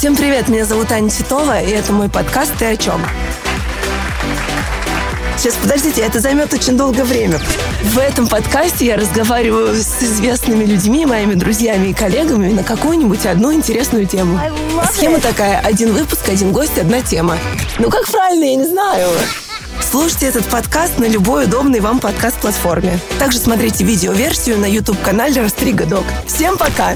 Всем привет, меня зовут Аня Титова, и это мой подкаст «Ты о чем?». Сейчас, подождите, это займет очень долгое время. В этом подкасте я разговариваю с известными людьми, моими друзьями и коллегами на какую-нибудь одну интересную тему. Схема такая, один выпуск, один гость, одна тема. Ну как правильно, я не знаю. Слушайте этот подкаст на любой удобной вам подкаст-платформе. Также смотрите видеоверсию на YouTube-канале Растрига Док. Всем пока!